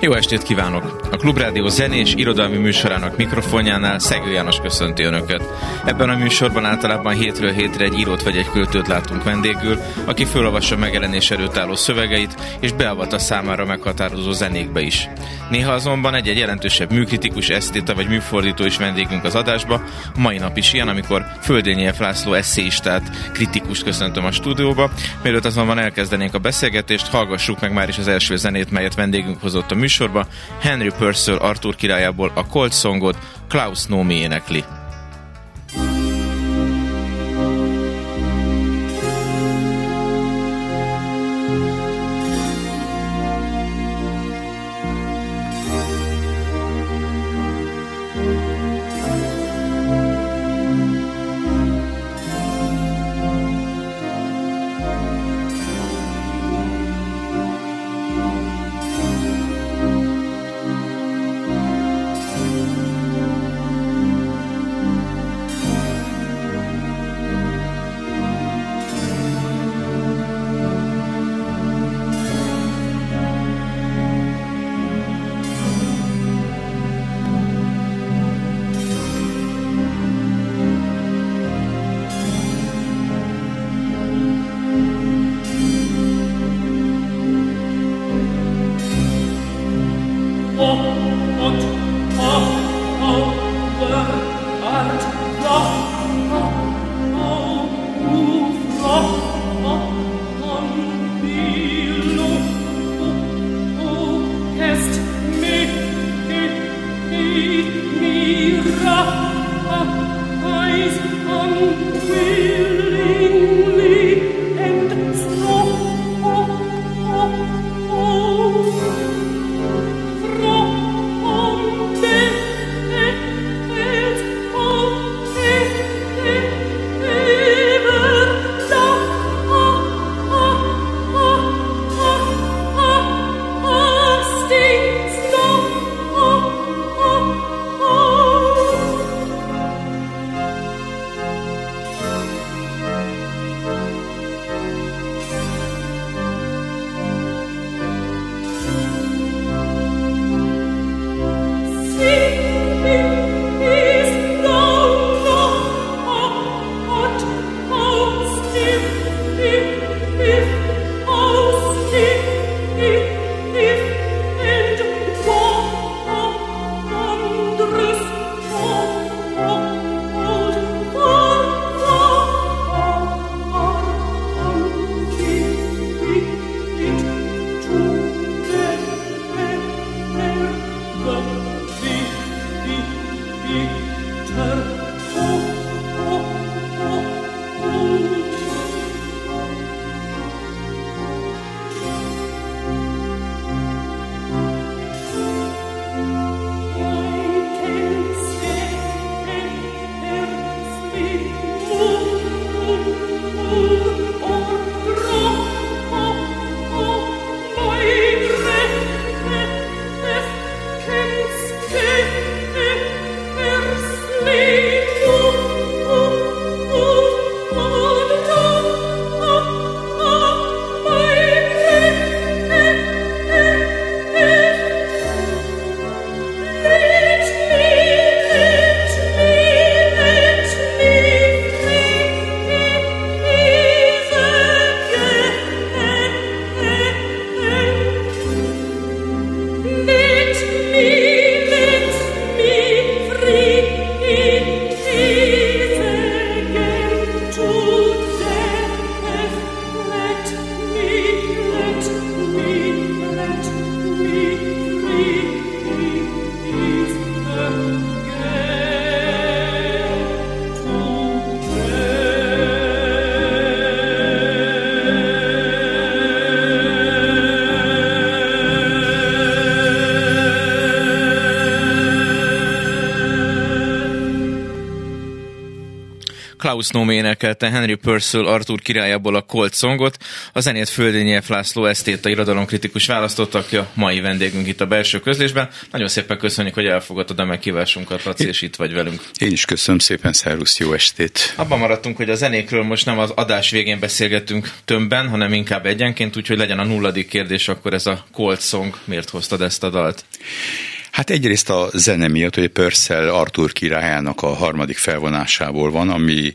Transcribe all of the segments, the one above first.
Jó estét kívánok! Klubrádió zenés irodalmi műsorának mikrofonjánál Szegő János köszönti Önöket. Ebben a műsorban általában hétről hétre egy írót vagy egy költőt látunk vendégül, aki fölolvassa megjelenés előtt álló szövegeit, és beavat a számára meghatározó zenékbe is. Néha azonban egy-egy jelentősebb műkritikus, esztéta vagy műfordító is vendégünk az adásba, mai nap is ilyen, amikor Földényi László eszéistát, kritikus köszöntöm a stúdióba. Mielőtt azonban elkezdenénk a beszélgetést, hallgassuk meg már is az első zenét, melyet vendégünk hozott a műsorba. Henry Purcell Arthur királyából a Colt Songot Klaus Nomi énekli. Klaus Nomi énekelte Henry Purcell Arthur királyából a Colt songot, a zenét Földényi F. László esztéta irodalomkritikus választott, aki a mai vendégünk itt a belső közlésben. Nagyon szépen köszönjük, hogy elfogadtad a meghívásunkat, Laci, és itt vagy velünk. Én is köszönöm szépen, szervusz, jó estét! Abban maradtunk, hogy a zenékről most nem az adás végén beszélgetünk tömbben, hanem inkább egyenként, úgyhogy legyen a nulladik kérdés, akkor ez a Colt Song. Miért hoztad ezt a dalt? Hát egyrészt a zene miatt, hogy Pörsszel Artur királyának a harmadik felvonásából van, ami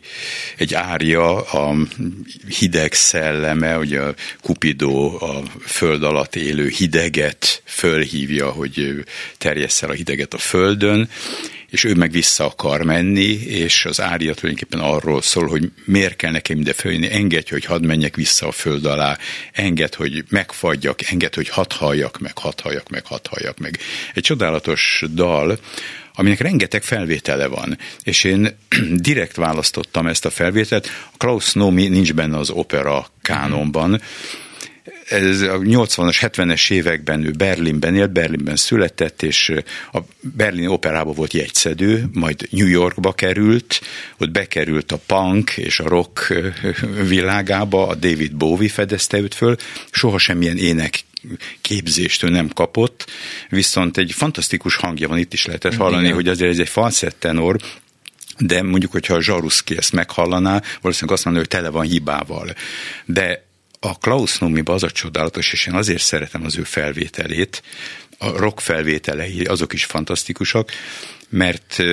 egy árja, a hideg szelleme, ugye a Cupido a föld alatt élő hideget fölhívja, hogy terjesszel a hideget a földön, és ő meg vissza akar menni, és az ária tulajdonképpen arról szól, hogy miért kell nekem ide följönni, engedj, hogy hadd menjek vissza a föld alá, enged, hogy megfagyjak, enged, hogy hadd halljak meg, hadd halljak meg, hadd halljak meg. Egy csodálatos dal, aminek rengeteg felvétele van, és én direkt választottam ezt a felvételt. Klaus Nomi nincs benne az opera kánonban, ez a 80-as, 70-es években ő Berlinben élt, Berlinben született, és a Berlin operában volt jegyszedő, majd New Yorkba került, ott bekerült a punk és a rock világába, a David Bowie fedezte őt föl, soha semmilyen ének képzést ő nem kapott, viszont egy fantasztikus hangja van, itt is lehetett hallani, Igen. hogy azért ez egy falsett tenor, de mondjuk, hogyha a Zsaruszki ezt meghallaná, valószínűleg azt mondja, hogy tele van hibával. De a Klaus Nomiba az a csodálatos, és én azért szeretem az ő felvételét, a rock felvételei, azok is fantasztikusak, mert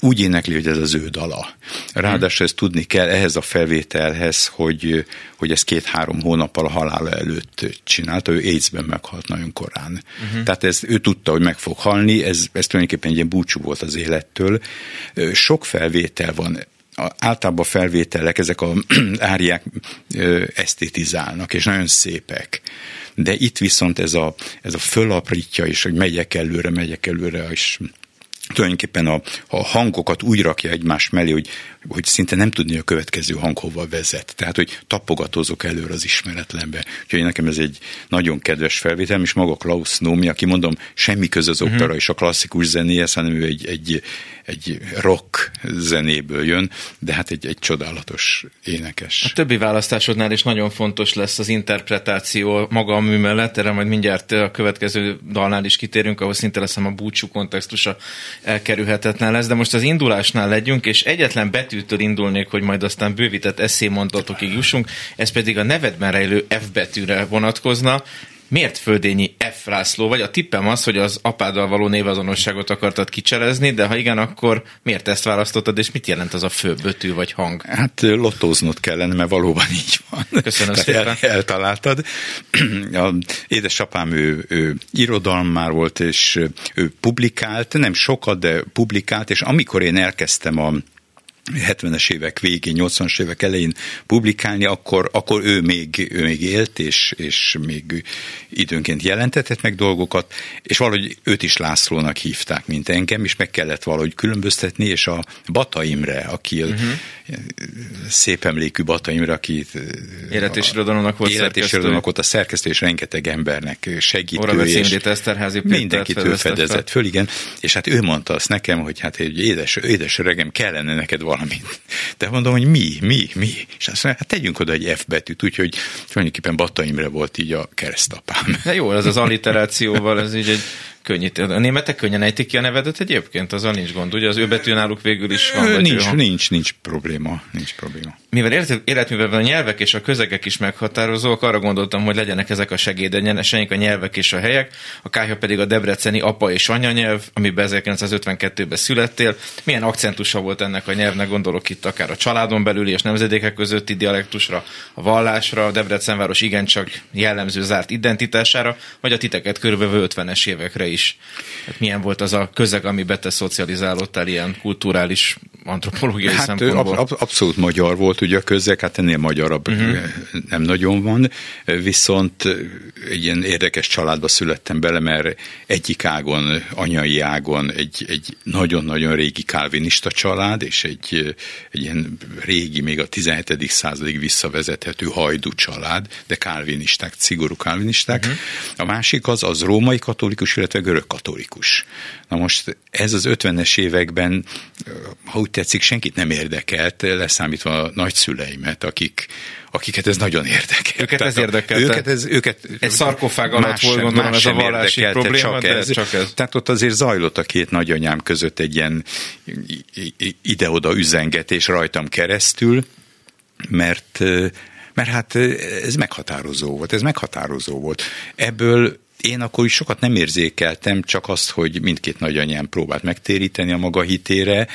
úgy énekli, hogy ez az ő dala. Ráadásul ezt tudni kell ehhez a felvételhez, hogy, hogy ez két-három hónappal a halála előtt csinálta, ő AIDS-ben meghalt nagyon korán. Uh-huh. Tehát ez, ő tudta, hogy meg fog halni, ez, ez tulajdonképpen egy ilyen búcsú volt az élettől. Sok felvétel van, általában felvételek, ezek a áriák esztétizálnak, és nagyon szépek. De itt viszont ez a, ez a fölaprítja, és hogy megyek előre, megyek előre, és tulajdonképpen a, a hangokat úgy rakja egymás mellé, hogy, hogy szinte nem tudni a következő hang hova vezet. Tehát, hogy tapogatózok előre az ismeretlenbe. Úgyhogy nekem ez egy nagyon kedves felvétel, és maga Klaus Nomi, aki mondom, semmi köz az opera uh-huh. és a klasszikus zenéhez, hanem ő egy, egy, egy rock zenéből jön, de hát egy, egy csodálatos énekes. A többi választásodnál is nagyon fontos lesz az interpretáció maga a mű mellett, erre majd mindjárt a következő dalnál is kitérünk, ahol szinte leszem a búcsú kontextusa elkerülhetetlen lesz, de most az indulásnál legyünk, és egyetlen betűtől indulnék, hogy majd aztán bővített eszémondatokig jussunk, ez pedig a nevedben rejlő F betűre vonatkozna. Miért földényi F. László? Vagy a tippem az, hogy az apáddal való névazonosságot akartad kicselezni, de ha igen, akkor miért ezt választottad, és mit jelent az a főbötű vagy hang? Hát lottóznod kellene, mert valóban így van. Köszönöm szépen. El, eltaláltad. A édesapám ő, ő irodalmár volt, és ő publikált, nem sokat, de publikált, és amikor én elkezdtem a 70-es évek végén, 80-as évek elején publikálni, akkor, akkor ő, még, ő még élt, és, és még időnként jelentetett meg dolgokat, és valahogy őt is Lászlónak hívták, mint engem, és meg kellett valahogy különböztetni, és a Bata Imre, aki uh-huh. szép emlékű Bata Imre, aki élet és irodalomnak volt élet és irodalomnak volt a szerkesztő, és rengeteg embernek segítő. Oravec és Eszterházi mindenkit ő fedezett föl, igen, és hát ő mondta azt nekem, hogy hát egy édes, édes öregem, kellene neked valami valamit. De mondom, hogy mi, mi, mi? És azt mondja, hát tegyünk oda egy F betűt, úgyhogy tulajdonképpen Batta Imre volt így a keresztapám. De jó, ez az alliterációval, ez így egy könnyít. A németek könnyen ejtik ki a nevedet egyébként? Azzal nincs gond, ugye? Az ő betű náluk végül is van. Vagy nincs, nincs, nincs probléma. Nincs probléma. Mivel életművelben a nyelvek és a közegek is meghatározók, arra gondoltam, hogy legyenek ezek a segédegyeneseink, a nyelvek és a helyek, a kájha pedig a debreceni apa és anyanyelv, amiben 1952-ben születtél. Milyen akcentusa volt ennek a nyelvnek, gondolok itt akár a családon belüli és nemzedékek közötti dialektusra, a vallásra, a Debrecenváros igencsak jellemző zárt identitására, vagy a titeket körülbelül 50-es évekre is is. Hát milyen volt az a közeg, amiben te szocializálódtál ilyen kulturális antropológiai hát szempontból? Ab, abszolút magyar volt ugye a közeg, hát ennél magyarabb uh-huh. nem nagyon van, viszont egy ilyen érdekes családba születtem bele, mert egyik ágon, anyai ágon egy, egy nagyon-nagyon régi kálvinista család, és egy, egy ilyen régi, még a 17. századig visszavezethető hajdú család, de kálvinisták, szigorú kálvinisták. Uh-huh. A másik az, az római katolikus, illetve görög katolikus. Na most ez az 50-es években, ha úgy tetszik, senkit nem érdekelt, leszámítva a nagyszüleimet, akik, akiket ez nagyon érdekelt. Őket ez érdekelt. Őket ez, őket egy szarkofág alatt volt gondolom ez a vallási probléma, csak ez. csak ez. Tehát ott azért zajlott a két nagyanyám között egy ilyen ide-oda üzengetés rajtam keresztül, mert mert hát ez meghatározó volt, ez meghatározó volt. Ebből én akkor is sokat nem érzékeltem, csak azt, hogy mindkét nagyanyám próbált megtéríteni a maga hitére,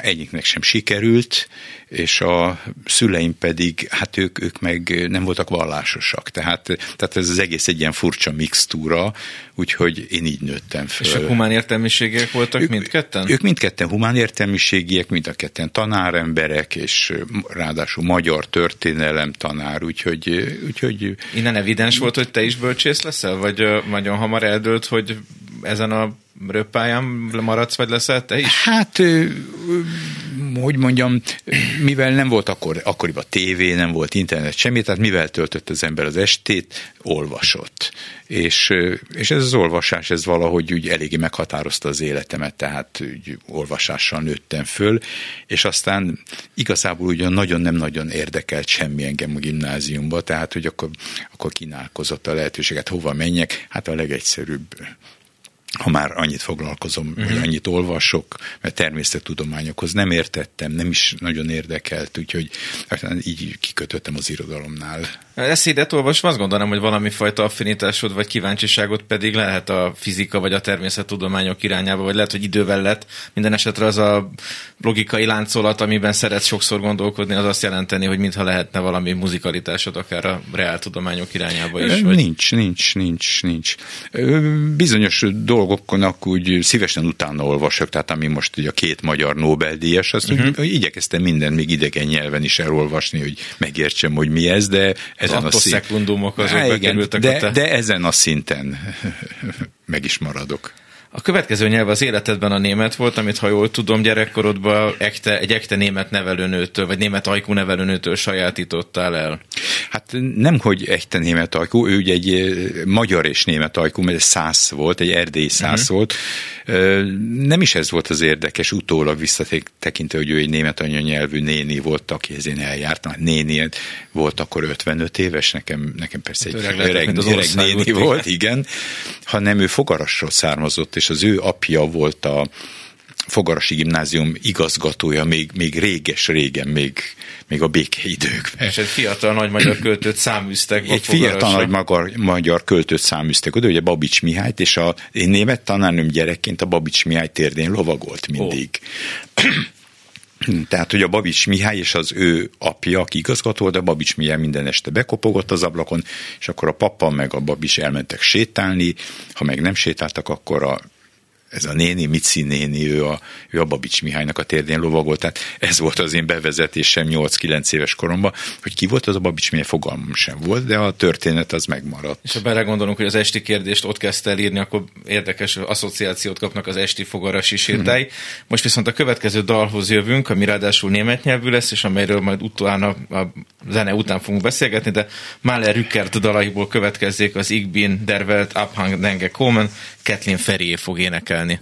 egyiknek sem sikerült, és a szüleim pedig, hát ők, ők meg nem voltak vallásosak. Tehát, tehát ez az egész egy ilyen furcsa mixtúra, úgyhogy én így nőttem föl. És a humán értelmiségiek voltak ők, mindketten? Ők mindketten humán értelmiségiek, mind a ketten tanáremberek, és ráadásul magyar történelem tanár, úgyhogy, úgyhogy... Innen evidens volt, hogy te is bölcsész leszel? Vagy nagyon hamar eldőlt, hogy ezen a röppályán maradsz, vagy leszel te is? Hát, hogy mondjam, mivel nem volt akkor, akkoriban tévé, nem volt internet, semmi, tehát mivel töltött az ember az estét, olvasott. És, és ez az olvasás, ez valahogy úgy eléggé meghatározta az életemet, tehát úgy olvasással nőttem föl, és aztán igazából ugyan nagyon nem nagyon érdekelt semmi engem a gimnáziumba, tehát hogy akkor, akkor kínálkozott a lehetőséget, hova menjek, hát a legegyszerűbb ha már annyit foglalkozom, uh-huh. hogy mhm. annyit olvasok, mert természettudományokhoz nem értettem, nem is nagyon érdekelt, úgyhogy így kikötöttem az irodalomnál. Eszédet olvasva azt gondolom, hogy valami fajta affinitásod vagy kíváncsiságod pedig lehet a fizika vagy a természettudományok irányába, vagy lehet, hogy idővel lett. Minden esetre az a logikai láncolat, amiben szeretsz sokszor gondolkodni, az azt jelenteni, hogy mintha lehetne valami muzikalitásod akár a reáltudományok irányába is. Vagy... Nincs, nincs, nincs, nincs. Bizonyos dolgoknak úgy szívesen utána olvasok, tehát ami most ugye a két magyar Nobel-díjas, azt uh-huh. úgy, igyekeztem minden még idegen nyelven is elolvasni, hogy megértsem, hogy mi ez, de ezen a szekundumok azok Há, igen, de, de ezen a szinten meg is maradok. A következő nyelv az életedben a német volt, amit ha jól tudom, gyerekkorodban ekte, egy ekte német nevelőnőtől, vagy német ajkú nevelőnőtől sajátítottál el. Hát nem, hogy ekte német ajkú, ő ugye egy magyar és német ajkú, mert száz volt, egy erdélyi száz uh-huh. volt. Nem is ez volt az érdekes, utólag visszatekintve, hogy ő egy német anyanyelvű néni volt, akihez én eljártam. Hát néni volt akkor 55 éves, nekem, nekem persze egy öreg, öreg, öreg néni volt, igen, hanem ő fogarasról származott, és az ő apja volt a Fogarasi Gimnázium igazgatója még, még réges-régen, még, még a békeidőkben. És egy fiatal nagy magyar költőt száműztek. Egy fiatal nagy magyar, magyar költőt száműztek oda, ugye Babics Mihályt, és a én német tanárnőm gyerekként a Babics Mihály térdén lovagolt mindig. Oh. Tehát, hogy a Babics Mihály és az ő apja, aki igazgató, de Babics Mihály minden este bekopogott az ablakon, és akkor a papa meg a Babics elmentek sétálni, ha meg nem sétáltak, akkor a ez a néni, Mici néni, ő a, ő a Babics Mihálynak a térdén lovagolt, tehát ez volt az én bevezetésem 8-9 éves koromban, hogy ki volt az a Babics Mihály, fogalmam sem volt, de a történet az megmaradt. És ha belegondolunk, hogy az esti kérdést ott kezdte el írni, akkor érdekes asszociációt kapnak az esti fogarasi sétái. Hmm. Most viszont a következő dalhoz jövünk, ami ráadásul német nyelvű lesz, és amelyről majd utána a zene után fogunk beszélgetni, de Mahler Rückert dalaiból következzék az Igbin der Welt Abhang Denge Komen, Kathleen Ferrié fog énekelni kezelni.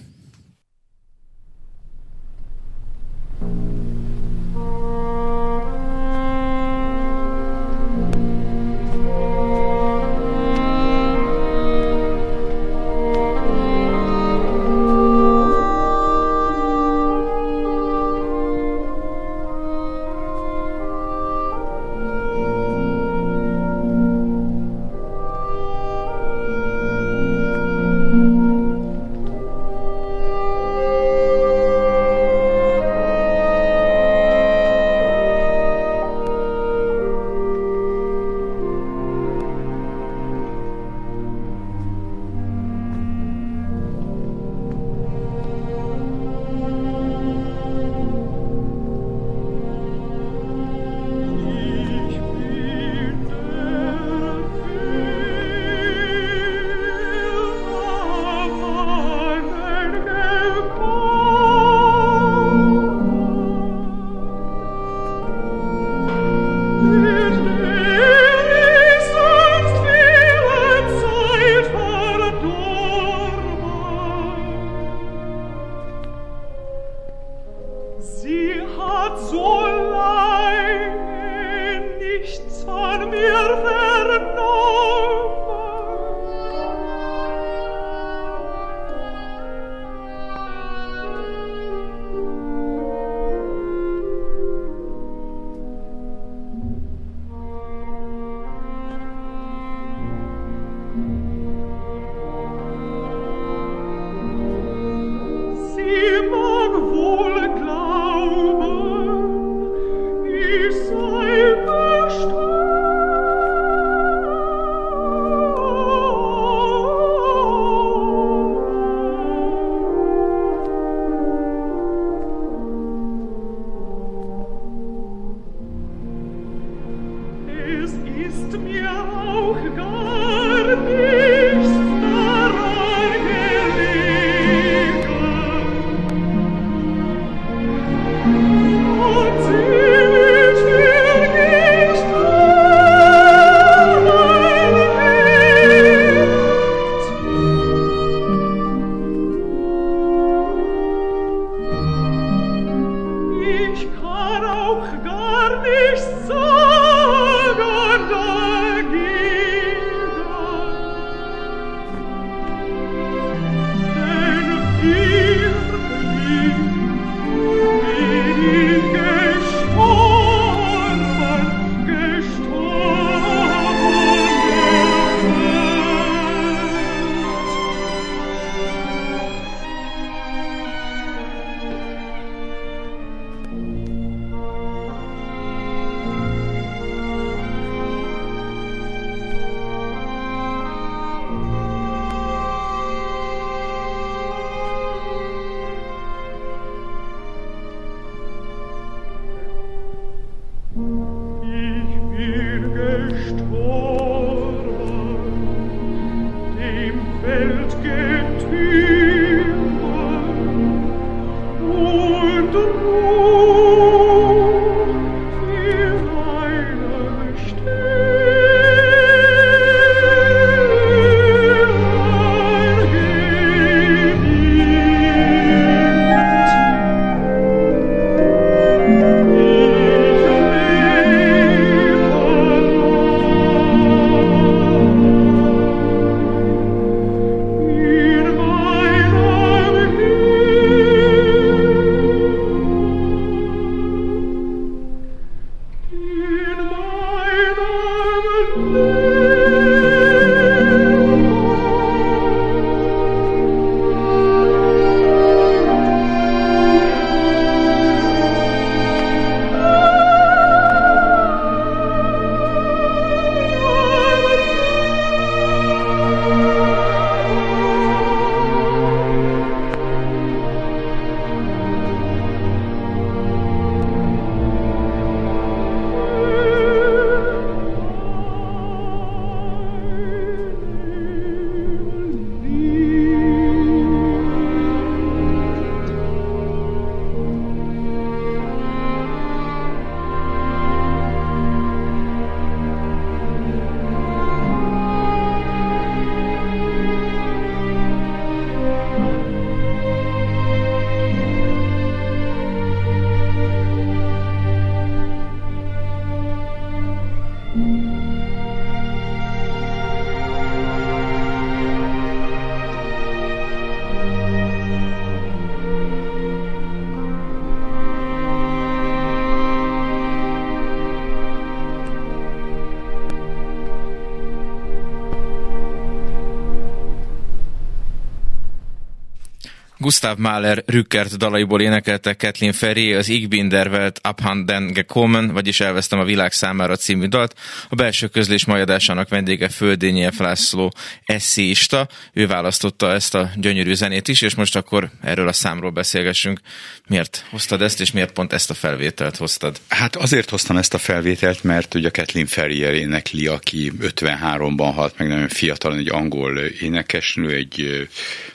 Gustav Mahler Rückert dalaiból énekelte Kathleen Ferry az Ich bin der abhanden gekommen, vagyis elvesztem a világ számára című dalt. A belső közlés majadásának vendége Földényi F. László eszéista. Ő választotta ezt a gyönyörű zenét is, és most akkor erről a számról beszélgessünk. Miért hoztad ezt, és miért pont ezt a felvételt hoztad? Hát azért hoztam ezt a felvételt, mert ugye Kathleen Ferry énekli, aki 53-ban halt meg, nagyon fiatal, egy angol énekesnő, egy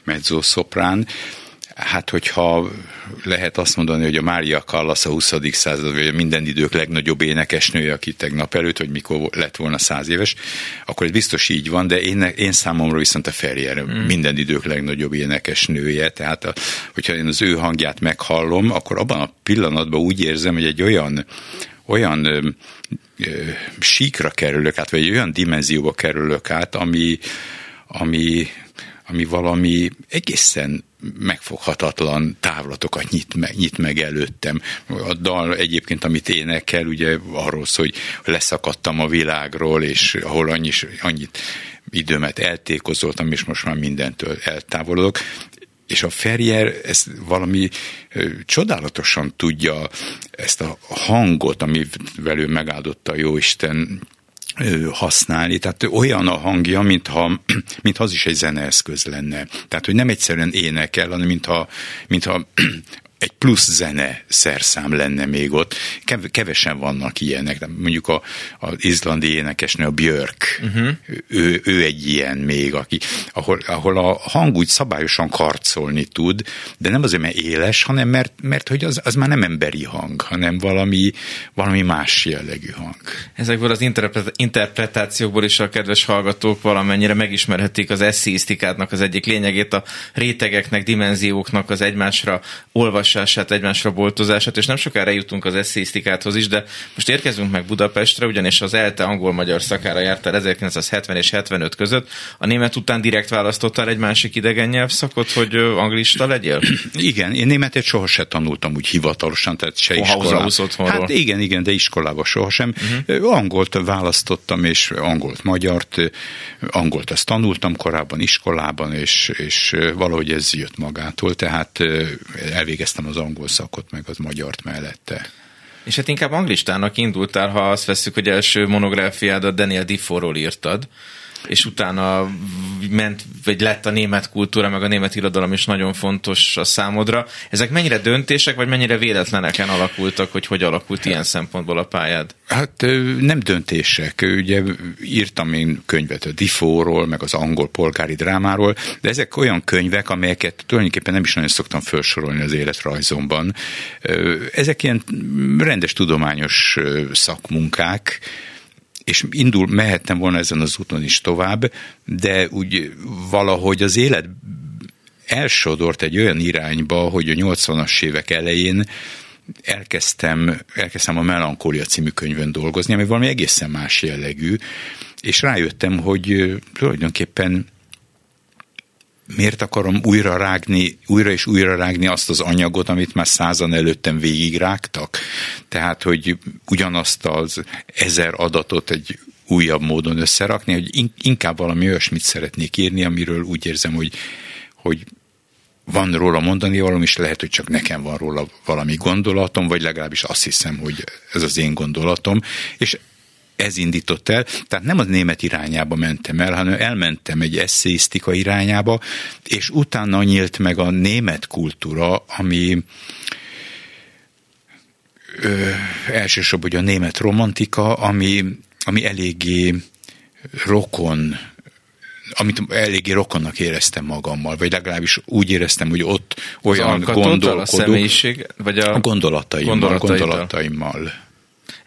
mezzoszoprán, Hát, hogyha lehet azt mondani, hogy a Mária Callas a 20. század, vagy a minden idők legnagyobb énekesnője, aki tegnap előtt, vagy mikor lett volna száz éves, akkor ez biztos így van, de én, én számomra viszont a Ferrier mm. minden idők legnagyobb énekesnője, tehát a, hogyha én az ő hangját meghallom, akkor abban a pillanatban úgy érzem, hogy egy olyan olyan síkra kerülök át, vagy egy olyan dimenzióba kerülök át, ami, ami, ami valami egészen megfoghatatlan távlatokat nyit meg, nyit meg előttem. A dal egyébként, amit énekel, ugye arról szól, hogy leszakadtam a világról, és ahol annyi, annyit időmet eltékozoltam, és most már mindentől eltávolodok és a Ferrier ezt valami csodálatosan tudja ezt a hangot, amivel ő megáldotta a Jóisten használni, tehát olyan a hangja, mintha, mintha az is egy zeneeszköz lenne. Tehát, hogy nem egyszerűen énekel, hanem mintha, mintha egy plusz zene szerszám lenne még ott. Kevesen vannak ilyenek. Mondjuk a, az izlandi énekesnő, a Björk, uh-huh. ő, ő egy ilyen még, aki, ahol, ahol a hang úgy szabályosan karcolni tud, de nem azért, mert éles, hanem mert, mert hogy az, az már nem emberi hang, hanem valami, valami más jellegű hang. Ezekből az interpretációkból is a kedves hallgatók valamennyire megismerhetik az eszéisztikátnak az egyik lényegét, a rétegeknek, dimenzióknak az egymásra olvas olvasását, egymásra boltozását, és nem sokára jutunk az eszéisztikáthoz is, de most érkezünk meg Budapestre, ugyanis az ELTE angol-magyar szakára jártál 1970 és 75 között. A német után direkt választottál egy másik idegen nyelvszakot, hogy anglista legyél? Igen, én németet sohasem tanultam úgy hivatalosan, tehát se iskolában. Hát igen, igen, de iskolában sohasem. Uh-huh. Angolt választottam, és angolt magyart, angolt ezt tanultam korábban iskolában, és, és valahogy ez jött magától, tehát elvégeztem végeztem az angol szakot, meg az magyart mellette. És hát inkább anglistának indultál, ha azt veszük, hogy első monográfiádat Daniel Defoe-ról írtad, és utána ment, vagy lett a német kultúra, meg a német irodalom is nagyon fontos a számodra. Ezek mennyire döntések, vagy mennyire véletleneken alakultak, hogy hogy alakult ilyen szempontból a pályád? Hát nem döntések. Ugye írtam én könyvet a Difóról, meg az angol polgári drámáról, de ezek olyan könyvek, amelyeket tulajdonképpen nem is nagyon szoktam felsorolni az életrajzomban. Ezek ilyen rendes tudományos szakmunkák, és indul, mehettem volna ezen az úton is tovább, de úgy valahogy az élet elsodort egy olyan irányba, hogy a 80-as évek elején elkezdtem, elkezdtem a Melankólia című könyvön dolgozni, ami valami egészen más jellegű, és rájöttem, hogy tulajdonképpen miért akarom újra rágni, újra és újra rágni azt az anyagot, amit már százan előttem végigrágtak. Tehát, hogy ugyanazt az ezer adatot egy újabb módon összerakni, hogy inkább valami olyasmit szeretnék írni, amiről úgy érzem, hogy, hogy van róla mondani valami, és lehet, hogy csak nekem van róla valami gondolatom, vagy legalábbis azt hiszem, hogy ez az én gondolatom, és ez indított el, tehát nem az német irányába mentem el, hanem elmentem egy eszéisztika irányába, és utána nyílt meg a német kultúra, ami ö, elsősorban a német romantika, ami, ami eléggé rokon amit eléggé rokonnak éreztem magammal, vagy legalábbis úgy éreztem, hogy ott olyan gondolkodok. A személyiség, vagy a, a gondolataimmal, gondolataimmal.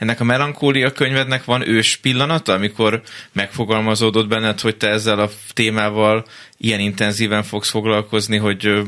Ennek a melankólia könyvednek van ős pillanata, amikor megfogalmazódott benned, hogy te ezzel a témával ilyen intenzíven fogsz foglalkozni, hogy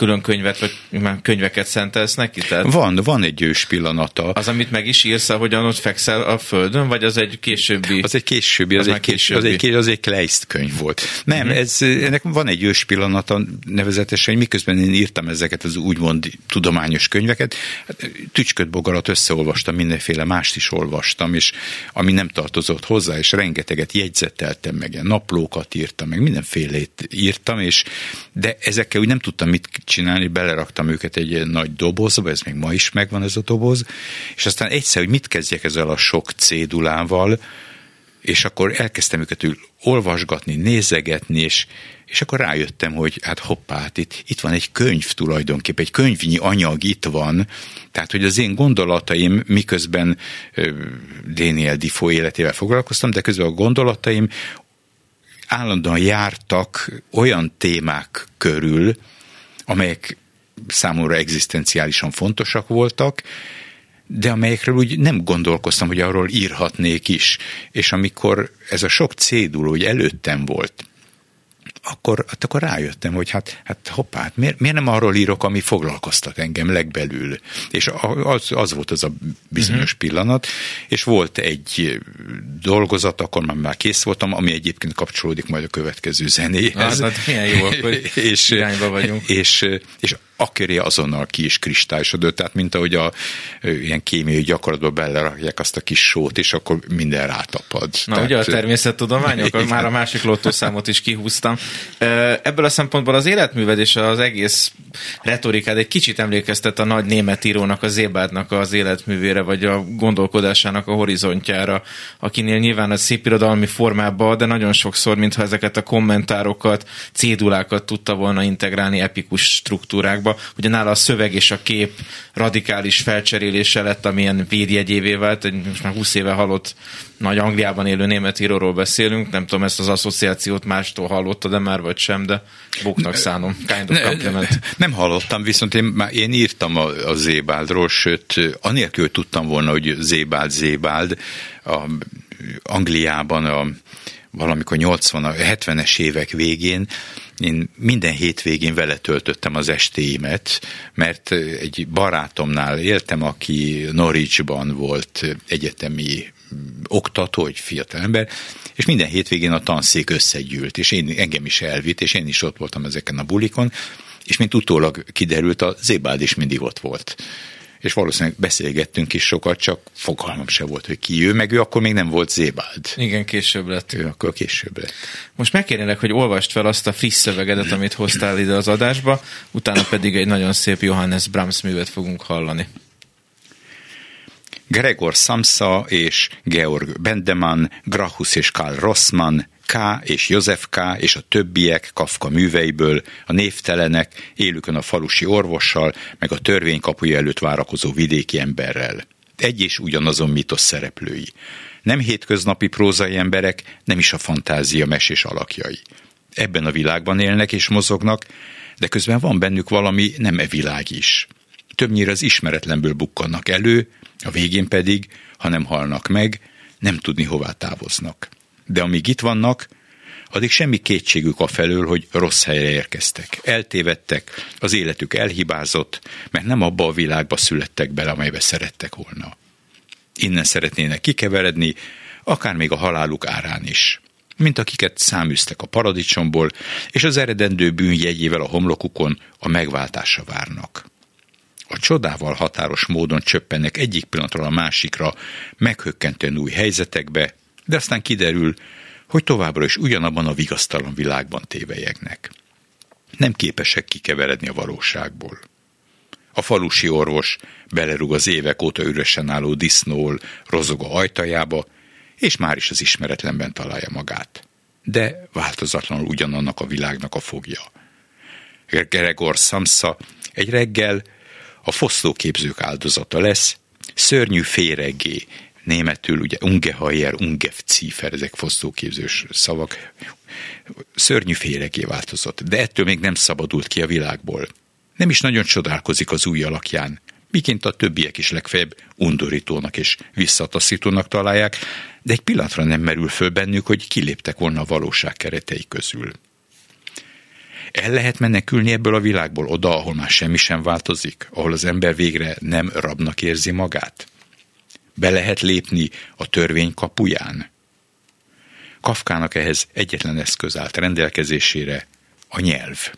külön könyvet, vagy már könyveket szentelsz neki? Tehát van, van egy ős pillanata. Az, amit meg is írsz, ahogyan ott fekszel a földön, vagy az egy későbbi? Az egy későbbi, az, az, egy, későbbi. az, egy, az egy Kleist könyv volt. Nem, uh-huh. ez, ennek van egy ős pillanata nevezetesen, hogy miközben én írtam ezeket az úgymond tudományos könyveket, hát, tücsköt bogarat összeolvastam, mindenféle mást is olvastam, és ami nem tartozott hozzá, és rengeteget jegyzeteltem meg, naplókat írtam, meg mindenfélét írtam, és de ezekkel úgy nem tudtam mit csinálni, beleraktam őket egy nagy dobozba, ez még ma is megvan ez a doboz, és aztán egyszer, hogy mit kezdjek ezzel a sok cédulával, és akkor elkezdtem őket olvasgatni, nézegetni, és, és akkor rájöttem, hogy hát hoppá, hát itt, itt van egy könyv tulajdonképpen, egy könyvnyi anyag itt van, tehát hogy az én gondolataim, miközben Daniel Defoe életével foglalkoztam, de közben a gondolataim állandóan jártak olyan témák körül, amelyek számomra egzisztenciálisan fontosak voltak, de amelyekről úgy nem gondolkoztam, hogy arról írhatnék is. És amikor ez a sok cédul úgy előttem volt, akkor, hát akkor rájöttem, hogy hát, hát hoppá, hát miért, miért nem arról írok, ami foglalkoztat engem legbelül. És az, az volt az a bizonyos uh-huh. pillanat, és volt egy dolgozat, akkor már, már kész voltam, ami egyébként kapcsolódik majd a következő zenéhez. Hát, hát milyen jó, hogy és, irányba vagyunk. És, és aköré azonnal ki is kristályosodott, tehát mint ahogy a ilyen kémiai gyakorlatba belerakják azt a kis sót, és akkor minden rátapad. Na tehát, ugye a természettudományok, már a másik lottószámot is kihúztam. Ebből a szempontból az életműved és az egész retorikád egy kicsit emlékeztet a nagy német írónak, a Zébádnak az életművére, vagy a gondolkodásának a horizontjára, akinél nyilván a szép irodalmi formában, de nagyon sokszor, mintha ezeket a kommentárokat, cédulákat tudta volna integrálni epikus struktúrákba, korszakba. Ugye nála a szöveg és a kép radikális felcserélése lett, amilyen védjegyévé vált, egy most már 20 éve halott nagy Angliában élő német íróról beszélünk, nem tudom, ezt az asszociációt mástól hallotta, de már vagy sem, de buknak szánom. Kind of ne, Nem hallottam, viszont én, már én írtam a, a Zébáldról, sőt, anélkül tudtam volna, hogy Zébáld, Zébáld, a Angliában a valamikor 80 70-es évek végén én minden hétvégén vele töltöttem az estéimet, mert egy barátomnál éltem, aki Norwichban volt egyetemi oktató, egy fiatal ember, és minden hétvégén a tanszék összegyűlt, és én, engem is elvitt, és én is ott voltam ezeken a bulikon, és mint utólag kiderült, a Zébáld is mindig ott volt és valószínűleg beszélgettünk is sokat, csak fogalmam se volt, hogy ki ő, meg ő akkor még nem volt Zébáld. Igen, később lett. Ő akkor később lett. Most megkérnélek, hogy olvast fel azt a friss szövegedet, amit hoztál ide az adásba, utána pedig egy nagyon szép Johannes Brahms művet fogunk hallani. Gregor Samsa és Georg Bendemann, Grahus és Karl Rossmann, K. és József K. és a többiek Kafka műveiből, a névtelenek, élükön a falusi orvossal, meg a törvény kapuja előtt várakozó vidéki emberrel. Egy és ugyanazon mitosz szereplői. Nem hétköznapi prózai emberek, nem is a fantázia mesés alakjai. Ebben a világban élnek és mozognak, de közben van bennük valami nem e világ is. Többnyire az ismeretlenből bukkannak elő, a végén pedig, ha nem halnak meg, nem tudni hová távoznak de amíg itt vannak, addig semmi kétségük a felől, hogy rossz helyre érkeztek. Eltévedtek, az életük elhibázott, mert nem abba a világba születtek bele, amelybe szerettek volna. Innen szeretnének kikeveredni, akár még a haláluk árán is. Mint akiket száműztek a paradicsomból, és az eredendő bűn jegyével a homlokukon a megváltásra várnak. A csodával határos módon csöppennek egyik pillanatról a másikra meghökkentően új helyzetekbe, de aztán kiderül, hogy továbbra is ugyanabban a vigasztalan világban tévejegnek. Nem képesek kikeveredni a valóságból. A falusi orvos belerúg az évek óta üresen álló disznól rozoga ajtajába, és már is az ismeretlenben találja magát. De változatlanul ugyanannak a világnak a fogja. Gregor Samsa egy reggel a foszlóképzők áldozata lesz, szörnyű féreggé, németül ugye Ungehajer, Ungefziefer, ezek fosztóképzős szavak, szörnyű féreké változott, de ettől még nem szabadult ki a világból. Nem is nagyon csodálkozik az új alakján, miként a többiek is legfeljebb undorítónak és visszataszítónak találják, de egy pillanatra nem merül föl bennük, hogy kiléptek volna a valóság keretei közül. El lehet menekülni ebből a világból oda, ahol már semmi sem változik, ahol az ember végre nem rabnak érzi magát? Be lehet lépni a törvény kapuján? Kafkának ehhez egyetlen eszköz állt rendelkezésére, a nyelv.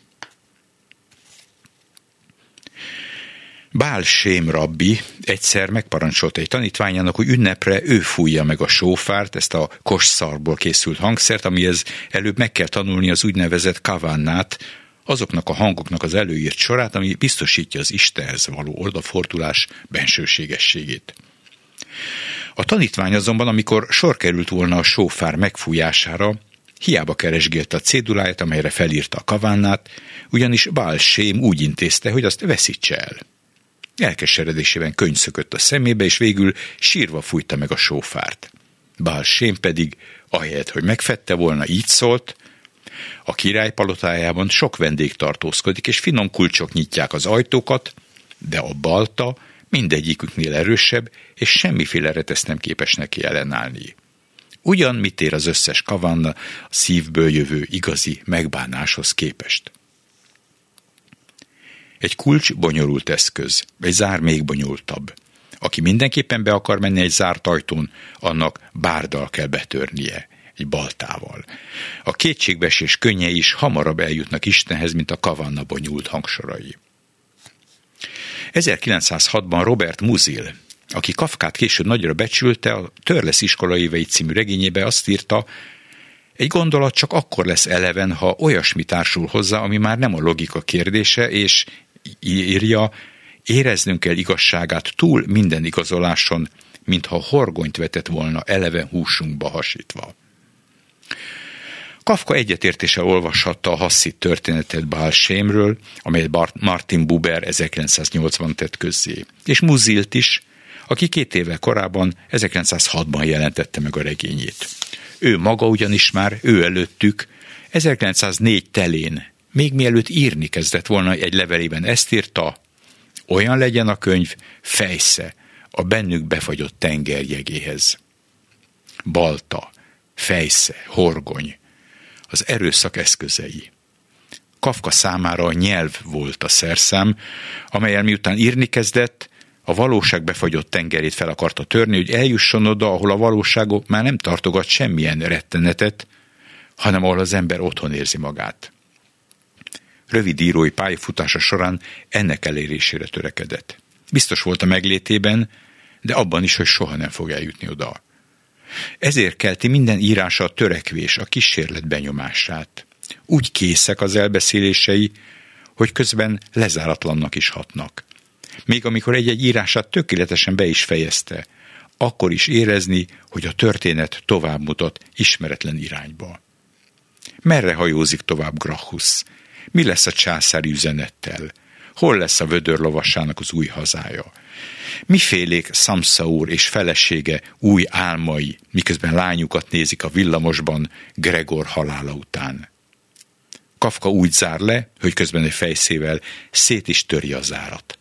Bál Sém rabbi egyszer megparancsolta egy tanítványának, hogy ünnepre ő fújja meg a sófárt, ezt a kosszarból készült hangszert, amihez előbb meg kell tanulni az úgynevezett kavannát, azoknak a hangoknak az előírt sorát, ami biztosítja az Istenhez való odafordulás bensőségességét. A tanítvány azonban, amikor sor került volna a sófár megfújására, hiába keresgélte a céduláját, amelyre felírta a kavánnát, ugyanis Bál Sém úgy intézte, hogy azt veszítse el. Elkeseredésében könyv szökött a szemébe, és végül sírva fújta meg a sófárt. Bál Sém pedig, ahelyett, hogy megfette volna, így szólt, a király palotájában sok vendég tartózkodik, és finom kulcsok nyitják az ajtókat, de a balta mindegyiküknél erősebb, és semmiféle retesz nem képes neki ellenállni. Ugyan mit ér az összes kavanna a szívből jövő igazi megbánáshoz képest? Egy kulcs bonyolult eszköz, egy zár még bonyolultabb. Aki mindenképpen be akar menni egy zárt ajtón, annak bárdal kell betörnie, egy baltával. A kétségbesés könnyei is hamarabb eljutnak Istenhez, mint a kavanna bonyolult hangsorai. 1906-ban Robert Musil, aki Kafkát később nagyra becsülte, a Törlesz iskola évei című regényébe azt írta, egy gondolat csak akkor lesz eleven, ha olyasmi társul hozzá, ami már nem a logika kérdése, és írja, éreznünk kell igazságát túl minden igazoláson, mintha horgonyt vetett volna eleve húsunkba hasítva. Kafka egyetértése olvashatta a Hasszit történetet Bál amelyet Martin Buber 1980 tett közzé, és Muzilt is, aki két éve korábban, 1906-ban jelentette meg a regényét. Ő maga ugyanis már, ő előttük, 1904 telén, még mielőtt írni kezdett volna egy levelében, ezt írta, olyan legyen a könyv fejsze a bennük befagyott tengerjegéhez. Balta, fejsze, horgony, az erőszak eszközei. Kafka számára a nyelv volt a szerszám, amelyel miután írni kezdett, a valóság befagyott tengerét fel akarta törni, hogy eljusson oda, ahol a valóságok már nem tartogat semmilyen rettenetet, hanem ahol az ember otthon érzi magát. Rövid írói pályafutása során ennek elérésére törekedett. Biztos volt a meglétében, de abban is, hogy soha nem fog eljutni oda. Ezért kelti minden írása a törekvés, a kísérlet benyomását. Úgy készek az elbeszélései, hogy közben lezáratlannak is hatnak. Még amikor egy-egy írását tökéletesen be is fejezte, akkor is érezni, hogy a történet tovább mutat ismeretlen irányba. Merre hajózik tovább Gracchus? Mi lesz a császári üzenettel? Hol lesz a vödör lovasának az új hazája? Mifélék Samsa úr és felesége új álmai, miközben lányukat nézik a villamosban Gregor halála után? Kafka úgy zár le, hogy közben egy fejszével szét is töri a zárat.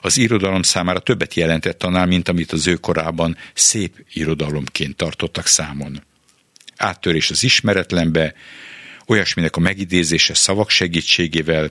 Az irodalom számára többet jelentett annál, mint amit az ő korában szép irodalomként tartottak számon. Áttörés az ismeretlenbe, olyasminek a megidézése szavak segítségével,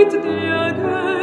mit dir gehen.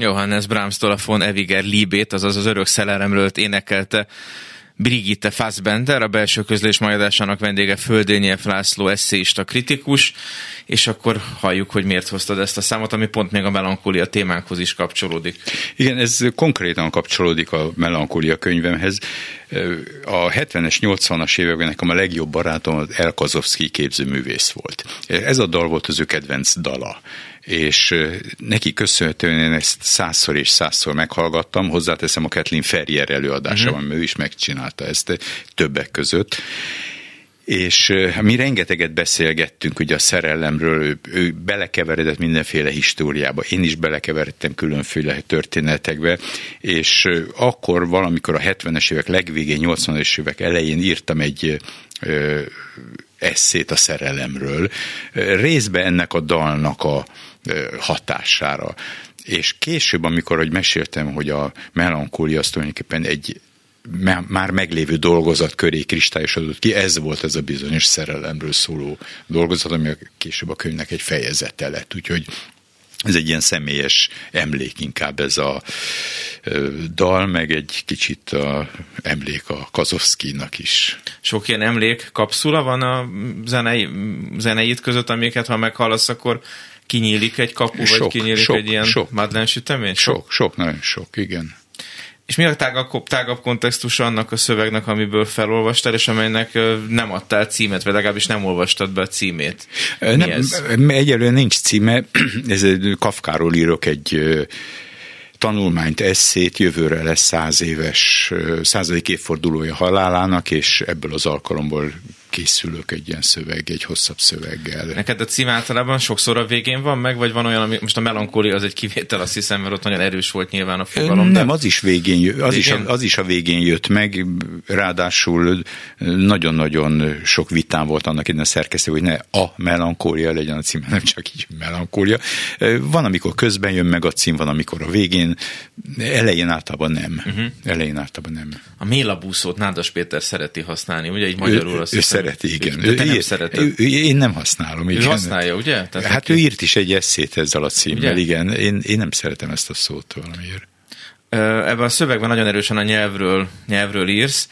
Johannes Brahms-tól a von Eviger Liebét, azaz az örök szeleremről énekelte Brigitte Fassbender, a belső közlés majadásának vendége Földényi László eszéista kritikus, és akkor halljuk, hogy miért hoztad ezt a számot, ami pont még a melankólia témánkhoz is kapcsolódik. Igen, ez konkrétan kapcsolódik a melankólia könyvemhez. A 70-es, 80-as években nekem a legjobb barátom az Elkazovszki képzőművész volt. Ez a dal volt az ő kedvenc dala és neki köszönhetően én ezt százszor és százszor meghallgattam, hozzáteszem a Kathleen Ferrier előadásában, uh-huh. ő is megcsinálta ezt többek között, és mi rengeteget beszélgettünk ugye a szerelemről, ő, ő belekeveredett mindenféle históriába, én is belekeveredtem különféle történetekbe, és akkor valamikor a 70-es évek legvégén, 80-es évek elején írtam egy ö, eszét a szerelemről, részben ennek a dalnak a hatására. És később, amikor hogy meséltem, hogy a melankólia az tulajdonképpen egy már meglévő dolgozat köré kristályosodott ki, ez volt ez a bizonyos szerelemről szóló dolgozat, ami később a könyvnek egy fejezete lett. Úgyhogy ez egy ilyen személyes emlék inkább ez a dal, meg egy kicsit a emlék a Kazovszkinak is. Sok ilyen emlék kapszula van a zenei, zeneid között, amiket ha meghallasz, akkor kinyílik egy kapu, sok, vagy kinyílik sok, egy ilyen sok, Madlen sütemény? Sok, sok, sok, nagyon sok, igen. És mi a tágabb, tágabb kontextus annak a szövegnek, amiből felolvastál, és amelynek nem adtál címet, vagy legalábbis nem olvastad be a címét? Mi nem, ez? Egyelőre nincs címe, ez egy Kafkáról írok egy tanulmányt, eszét, jövőre lesz száz éves, századik évfordulója halálának, és ebből az alkalomból készülök egy ilyen szöveg, egy hosszabb szöveggel. Neked a cím általában sokszor a végén van meg, vagy van olyan, ami most a melankólia az egy kivétel, azt hiszem, mert ott nagyon erős volt nyilván a fogalom. Nem, de... az is végén, jö, az, végén? Is a, az is a végén jött meg, ráadásul nagyon-nagyon sok vitám volt annak innen a szerkesztő, hogy ne a melankólia legyen a cím, nem csak így melankólia. Van, amikor közben jön meg a cím, van, amikor a végén, elején általában nem. Uh-huh. Elején általában nem. A mélabúszót Nádas Péter szereti használni, ugye így magyarul azt szereti, igen. De te nem szereted. Ő, én nem használom. Ő igen. használja, ugye? Tehát hát ő írt is egy eszét ezzel a címmel, ugye? igen. Én, én nem szeretem ezt a szót valamiért. Ebben a szövegben nagyon erősen a nyelvről, nyelvről írsz,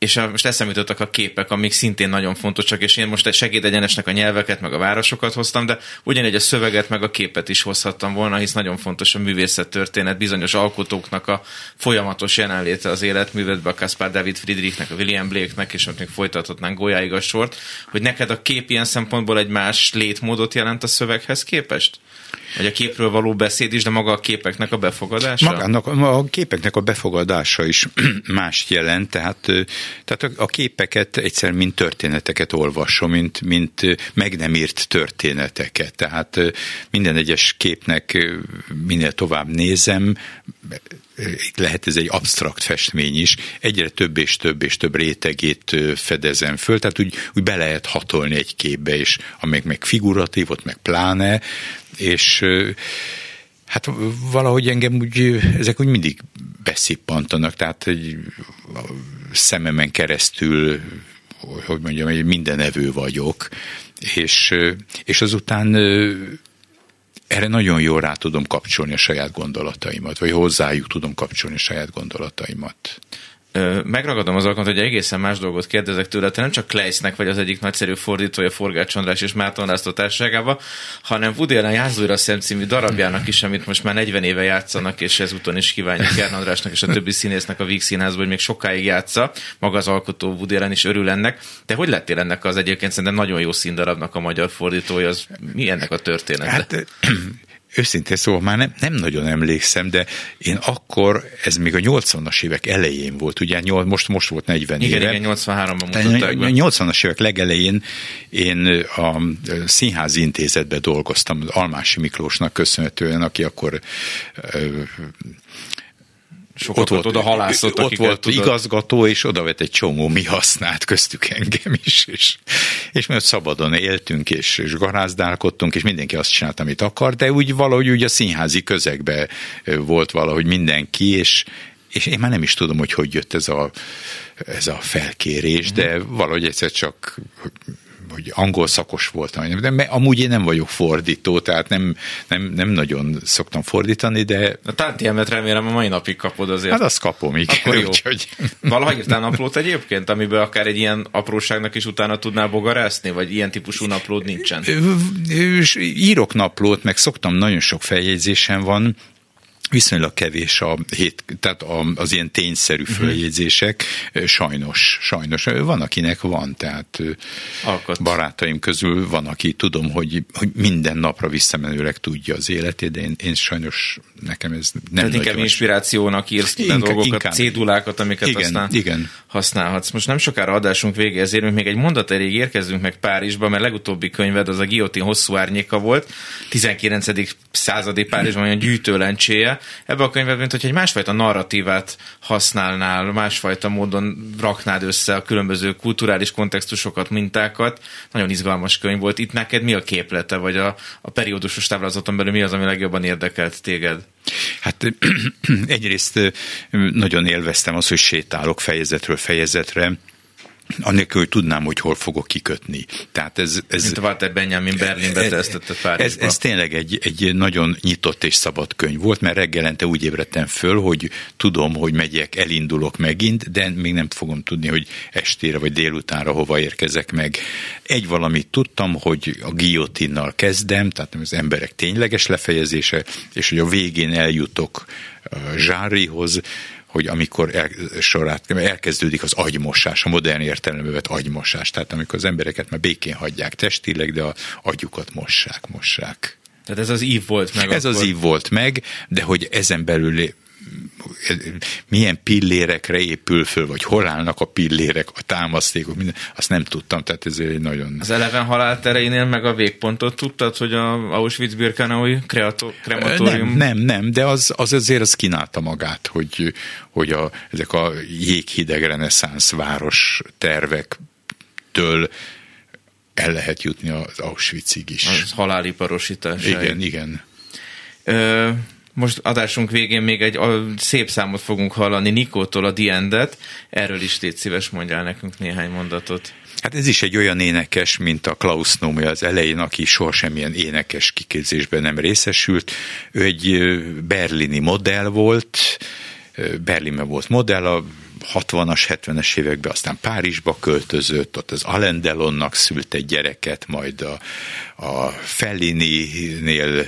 és a, most eszembe jutottak a képek, amik szintén nagyon fontosak, és én most egy segédegyenesnek a nyelveket, meg a városokat hoztam, de ugyanígy a szöveget, meg a képet is hozhattam volna, hisz nagyon fontos a művészettörténet, bizonyos alkotóknak a folyamatos jelenléte az életművetbe, a Caspar David Friedrichnek, a William Blake-nek, és ott még folytathatnánk Golyáig a sort, hogy neked a kép ilyen szempontból egy más létmódot jelent a szöveghez képest? Vagy a képről való beszéd is, de maga a képeknek a befogadása? Magának, a képeknek a befogadása is mást jelent, tehát, tehát a képeket egyszer mint történeteket olvasom, mint, mint meg nem írt történeteket. Tehát minden egyes képnek minél tovább nézem, lehet ez egy absztrakt festmény is, egyre több és több és több rétegét fedezem föl, tehát úgy, úgy be lehet hatolni egy képbe, és amelyek meg figuratív, ott meg pláne, és hát valahogy engem úgy, ezek úgy mindig beszippantanak, tehát egy szememen keresztül, hogy mondjam, egy mindenevő vagyok, és, és azután erre nagyon jól rá tudom kapcsolni a saját gondolataimat, vagy hozzájuk tudom kapcsolni a saját gondolataimat megragadom az alkalmat, hogy egészen más dolgot kérdezek tőle, te nem csak Kleisznek vagy az egyik nagyszerű fordítója Forgács András és Márton László társaságában, hanem Woody Allen Jászlóra szem darabjának is, amit most már 40 éve játszanak, és ezúton is kívánjuk Kern Andrásnak és a többi színésznek a Víg Színházban, hogy még sokáig játsza. Maga az alkotó Woody Allen is örül ennek. Te hogy lettél ennek az egyébként szerintem nagyon jó színdarabnak a magyar fordítója? Az mi ennek a története? Hát őszintén szóval már nem, nem nagyon emlékszem, de én akkor, ez még a 80-as évek elején volt, ugye most, most volt 40 igen, éve. Igen, 83-ban mutatták be. 80-as évek legelején én a Színházi Intézetben dolgoztam, Almási Miklósnak köszönhetően, aki akkor sokat ott volt, oda halászott, ott volt tudod. igazgató, és oda vett egy csomó mi használt, köztük engem is, és, és mi ott szabadon éltünk, és, és garázdálkodtunk, és mindenki azt csinált, amit akar, de úgy valahogy úgy a színházi közegbe volt valahogy mindenki, és, és én már nem is tudom, hogy hogy jött ez a, ez a felkérés, de valahogy egyszer csak hogy angol szakos voltam, de amúgy én nem vagyok fordító, tehát nem, nem, nem nagyon szoktam fordítani, de... A tántiemet remélem a mai napig kapod azért. Hát azt kapom, igen. Akkor jó. Úgyhogy... Valaha írtál naplót egyébként, amiből akár egy ilyen apróságnak is utána tudnál bogarászni, vagy ilyen típusú naplód nincsen? Írok naplót, meg szoktam, nagyon sok feljegyzésem van, viszonylag kevés a hét, tehát az ilyen tényszerű mhm. följegyzések, sajnos, sajnos. Van, akinek van, tehát Alkot. barátaim közül van, aki tudom, hogy, hogy minden napra visszamenőleg tudja az életét, de én, én sajnos nekem ez nem Tehát inkább inspirációnak írsz inkább, dolgokat, inkább. cédulákat, amiket igen, aztán igen. használhatsz. Most nem sokára adásunk vége, ezért még egy mondat elég érkezünk meg Párizsba, mert legutóbbi könyved az a Guillotine hosszú árnyéka volt, 19. századi Párizsban olyan gyűjtőlencséje, ebbe a könyvben, mint hogy egy másfajta narratívát használnál, másfajta módon raknád össze a különböző kulturális kontextusokat, mintákat. Nagyon izgalmas könyv volt. Itt neked mi a képlete, vagy a, a periódusos táblázaton belül mi az, ami legjobban érdekelt téged? Hát egyrészt nagyon élveztem az, hogy sétálok fejezetről fejezetre, anélkül, hogy tudnám, hogy hol fogok kikötni. Tehát ez, ez, Mint a Walter Benjamin Berlinbe tesztette ez, ez tényleg egy, egy nagyon nyitott és szabad könyv volt, mert reggelente úgy ébredtem föl, hogy tudom, hogy megyek, elindulok megint, de még nem fogom tudni, hogy estére vagy délutánra hova érkezek meg. Egy valamit tudtam, hogy a guillotinnal kezdem, tehát az emberek tényleges lefejezése, és hogy a végén eljutok Zsárihoz, hogy amikor el, sorát, elkezdődik az agymosás, a modern értelemben vett agymosás, tehát amikor az embereket már békén hagyják testileg, de a agyukat mossák, mossák. Tehát ez az ív volt meg. Ez akkor. az ív volt meg, de hogy ezen belül milyen pillérekre épül föl, vagy hol állnak a pillérek, a támasztékok, minden, azt nem tudtam, tehát ez egy nagyon... Az eleven haláltereinél meg a végpontot tudtad, hogy a Auschwitz-Birkenau krematórium... Nem, nem, nem, de az, az azért az kínálta magát, hogy, hogy a, ezek a jéghideg reneszánsz város tervektől el lehet jutni az Auschwitzig is. Az haláliparosítás. Igen, igen. Ö, most adásunk végén még egy a, szép számot fogunk hallani Nikótól a Diendet. Erről is légy szíves, mondjál nekünk néhány mondatot. Hát ez is egy olyan énekes, mint a Klaus Nomi az elején, aki soha semmilyen énekes kiképzésben nem részesült. Ő egy berlini modell volt, Berlinben volt modell, a 60-as, 70-es években, aztán Párizsba költözött, ott az Alain Delonnak szült egy gyereket, majd a, a Fellini-nél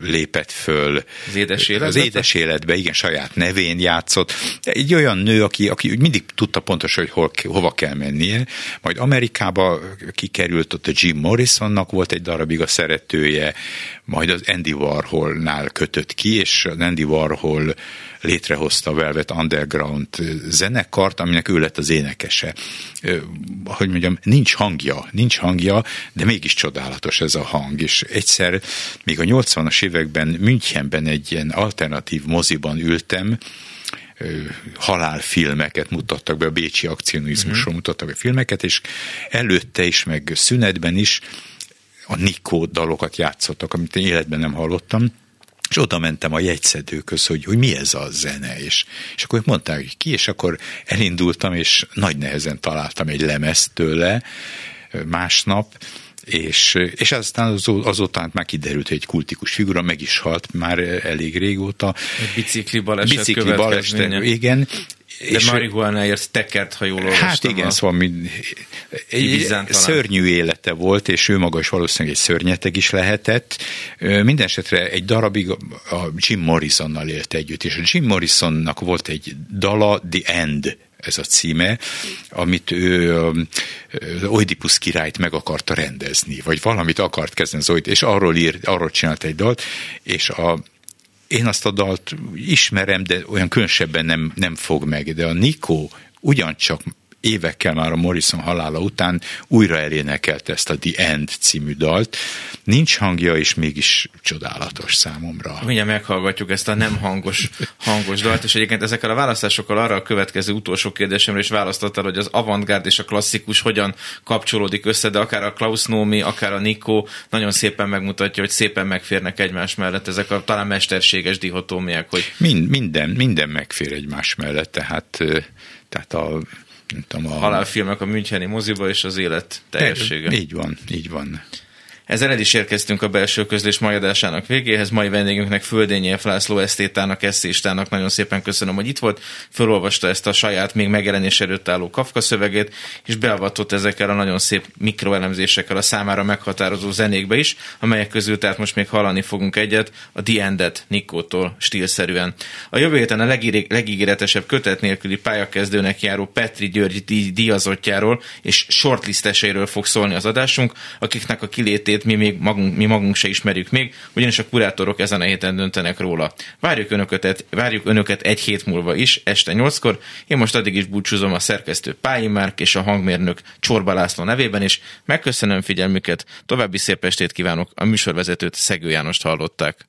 lépett föl. Az édes életbe? Az édes életbe, igen, saját nevén játszott. Egy olyan nő, aki, aki mindig tudta pontosan, hogy hol, hova kell mennie. Majd Amerikába kikerült, ott a Jim Morrisonnak volt egy darabig a szeretője, majd az Andy Warholnál kötött ki, és az Andy Warhol létrehozta a Velvet Underground zenekart, aminek ő lett az énekese. Hogy mondjam, nincs hangja, nincs hangja, de mégis csodálatos ez a hang, és egyszer még a 80-as években Münchenben egy ilyen alternatív moziban ültem, halálfilmeket mutattak be, a Bécsi akcionizmusról uh-huh. mutattak be filmeket, és előtte is, meg szünetben is a Nikó dalokat játszottak, amit én életben nem hallottam, és oda mentem a jegyszedőköz, hogy, hogy mi ez a zene, és, és akkor mondták, hogy ki, és akkor elindultam, és nagy nehezen találtam egy lemezt tőle másnap, és, és aztán az, azután már kiderült, hogy egy kultikus figura, meg is halt már elég régóta. Egy bicikli baleset Bicikli baleset, igen, de marihuánáért tekert, ha jól olvastam. Hát igen, a... szóval mi, egy szörnyű élete volt, és ő maga is valószínűleg egy szörnyeteg is lehetett. Mindenesetre egy darabig a Jim Morrisonnal élt együtt, és a Jim Morrisonnak volt egy dala, The End ez a címe, amit ő az Oedipus királyt meg akarta rendezni, vagy valamit akart kezdeni az Oedipus, és arról, ír, arról csinált egy dalt, és a én azt a dalt ismerem, de olyan különösebben nem, nem fog meg. De a Nikó ugyancsak évekkel már a Morrison halála után újra elénekelt ezt a The End című dalt. Nincs hangja, és mégis csodálatos számomra. Mindjárt meghallgatjuk ezt a nem hangos, hangos dalt, és egyébként ezekkel a választásokkal arra a következő utolsó kérdésemre is választottál, hogy az avantgárd és a klasszikus hogyan kapcsolódik össze, de akár a Klaus Nomi, akár a Nico nagyon szépen megmutatja, hogy szépen megférnek egymás mellett ezek a talán mesterséges dihotómiák. Hogy... Mind, minden, minden megfér egymás mellett, tehát, tehát a nem tudom, a... halálfilmek a Müncheni moziba és az élet teljessége. Így van, így van. Ezzel el is érkeztünk a belső közlés mai adásának végéhez. Mai vendégünknek Földényi F. László esztétának, nagyon szépen köszönöm, hogy itt volt. Fölolvasta ezt a saját még megjelenés előtt álló Kafka szövegét, és beavatott ezekkel a nagyon szép mikroelemzésekkel a számára meghatározó zenékbe is, amelyek közül tehát most még hallani fogunk egyet, a The Endet Nikótól stílszerűen. A jövő héten a legígéretesebb kötet nélküli pályakezdőnek járó Petri György díjazottjáról és shortlisteséről fog szólni az adásunk, akiknek a kilétét mi még magunk, mi magunk se ismerjük még, ugyanis a kurátorok ezen a héten döntenek róla. Várjuk önöket, várjuk önöket egy hét múlva is, este nyolckor. Én most addig is búcsúzom a szerkesztő Pályi Márk és a hangmérnök Csorba László nevében is. Megköszönöm figyelmüket, további szép estét kívánok, a műsorvezetőt Szegő Jánost hallották.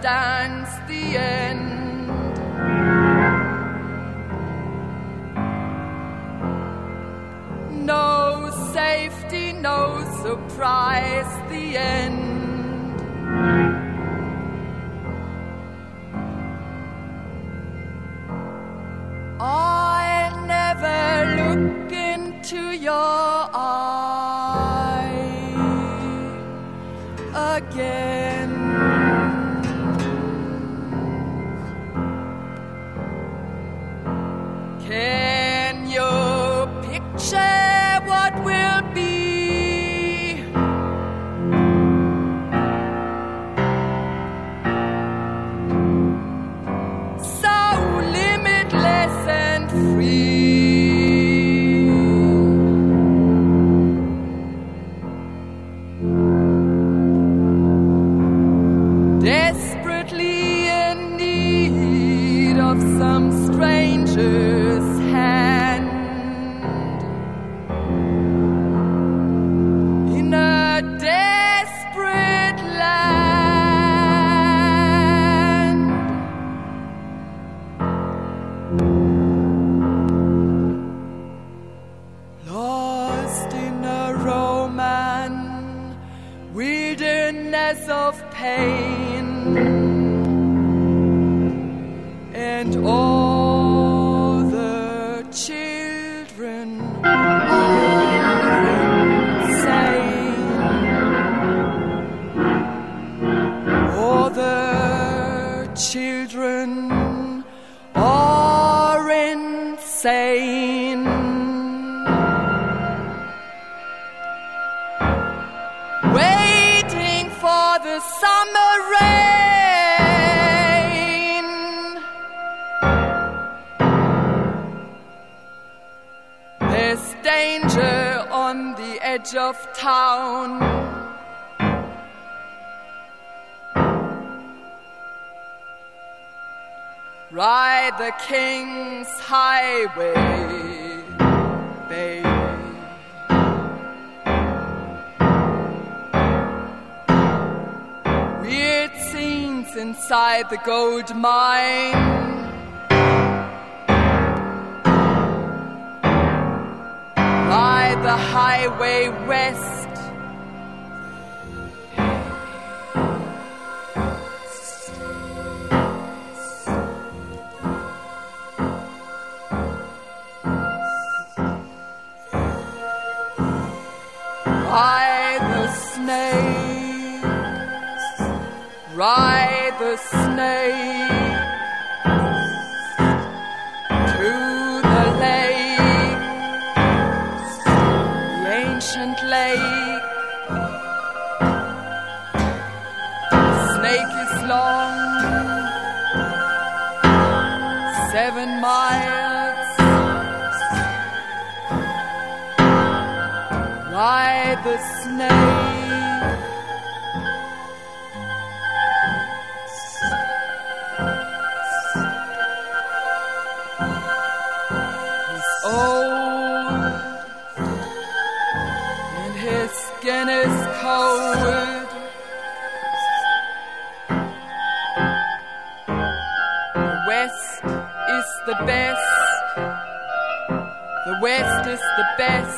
stands the end. No safety, no surprise, the end. forgiveness of pain. King's Highway, baby. Weird scenes inside the gold mine. The highway west. Ride the snake. To the lake, lake. The snake is long, seven miles Why The snake. the best.